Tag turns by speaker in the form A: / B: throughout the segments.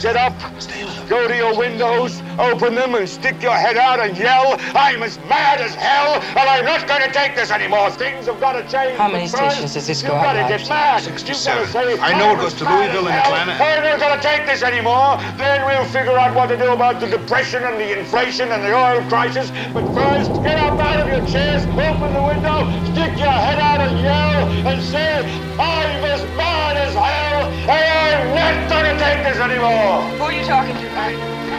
A: Get up, go to your windows, open them, and stick your head out and yell, I'm as mad as hell, and I'm not going to take this anymore. Things have got to change.
B: How many
A: But first,
B: stations does this
A: you've
B: go
A: got to
B: out
A: get mad. You've got to
C: 67.
A: say,
C: I know it
A: "I'm
C: goes to Louisville and. Atlanta.
A: I'm not going to take this anymore. Then we'll figure out what to do about the depression and the inflation and the oil crisis. But first, get up out of your chairs, open the window, stick your head out and yell, and say, I'm as mad as hell, and I'm not going to take this anymore.
B: Who are you talking to, Pat?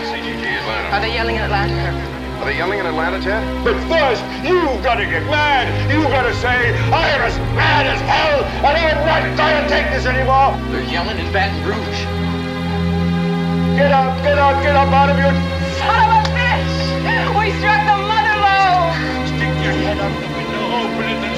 C: CGG Atlanta.
B: Are they yelling in Atlanta?
C: Are they yelling in Atlanta, Ted?
A: But first, you've got to get mad. You've got to say, I'm as mad as hell, and I'm not going to take this anymore.
D: They're yelling in Baton Rouge.
A: Get up, get up, get up out of your...
B: Son of a bitch! We struck the mother lode!
A: Stick your head out the window, open it, and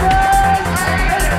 E: Yes!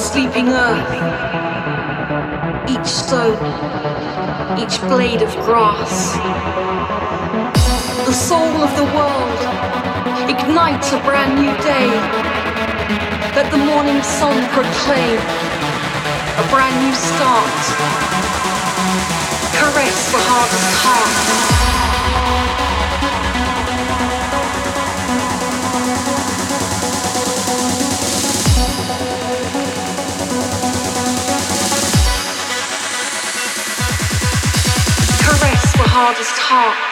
D: sleeping earth, each stone, each blade of grass. The soul of the world ignites a brand new day. Let the morning sun proclaim a brand new start. Caress the harvest heart. all just talk.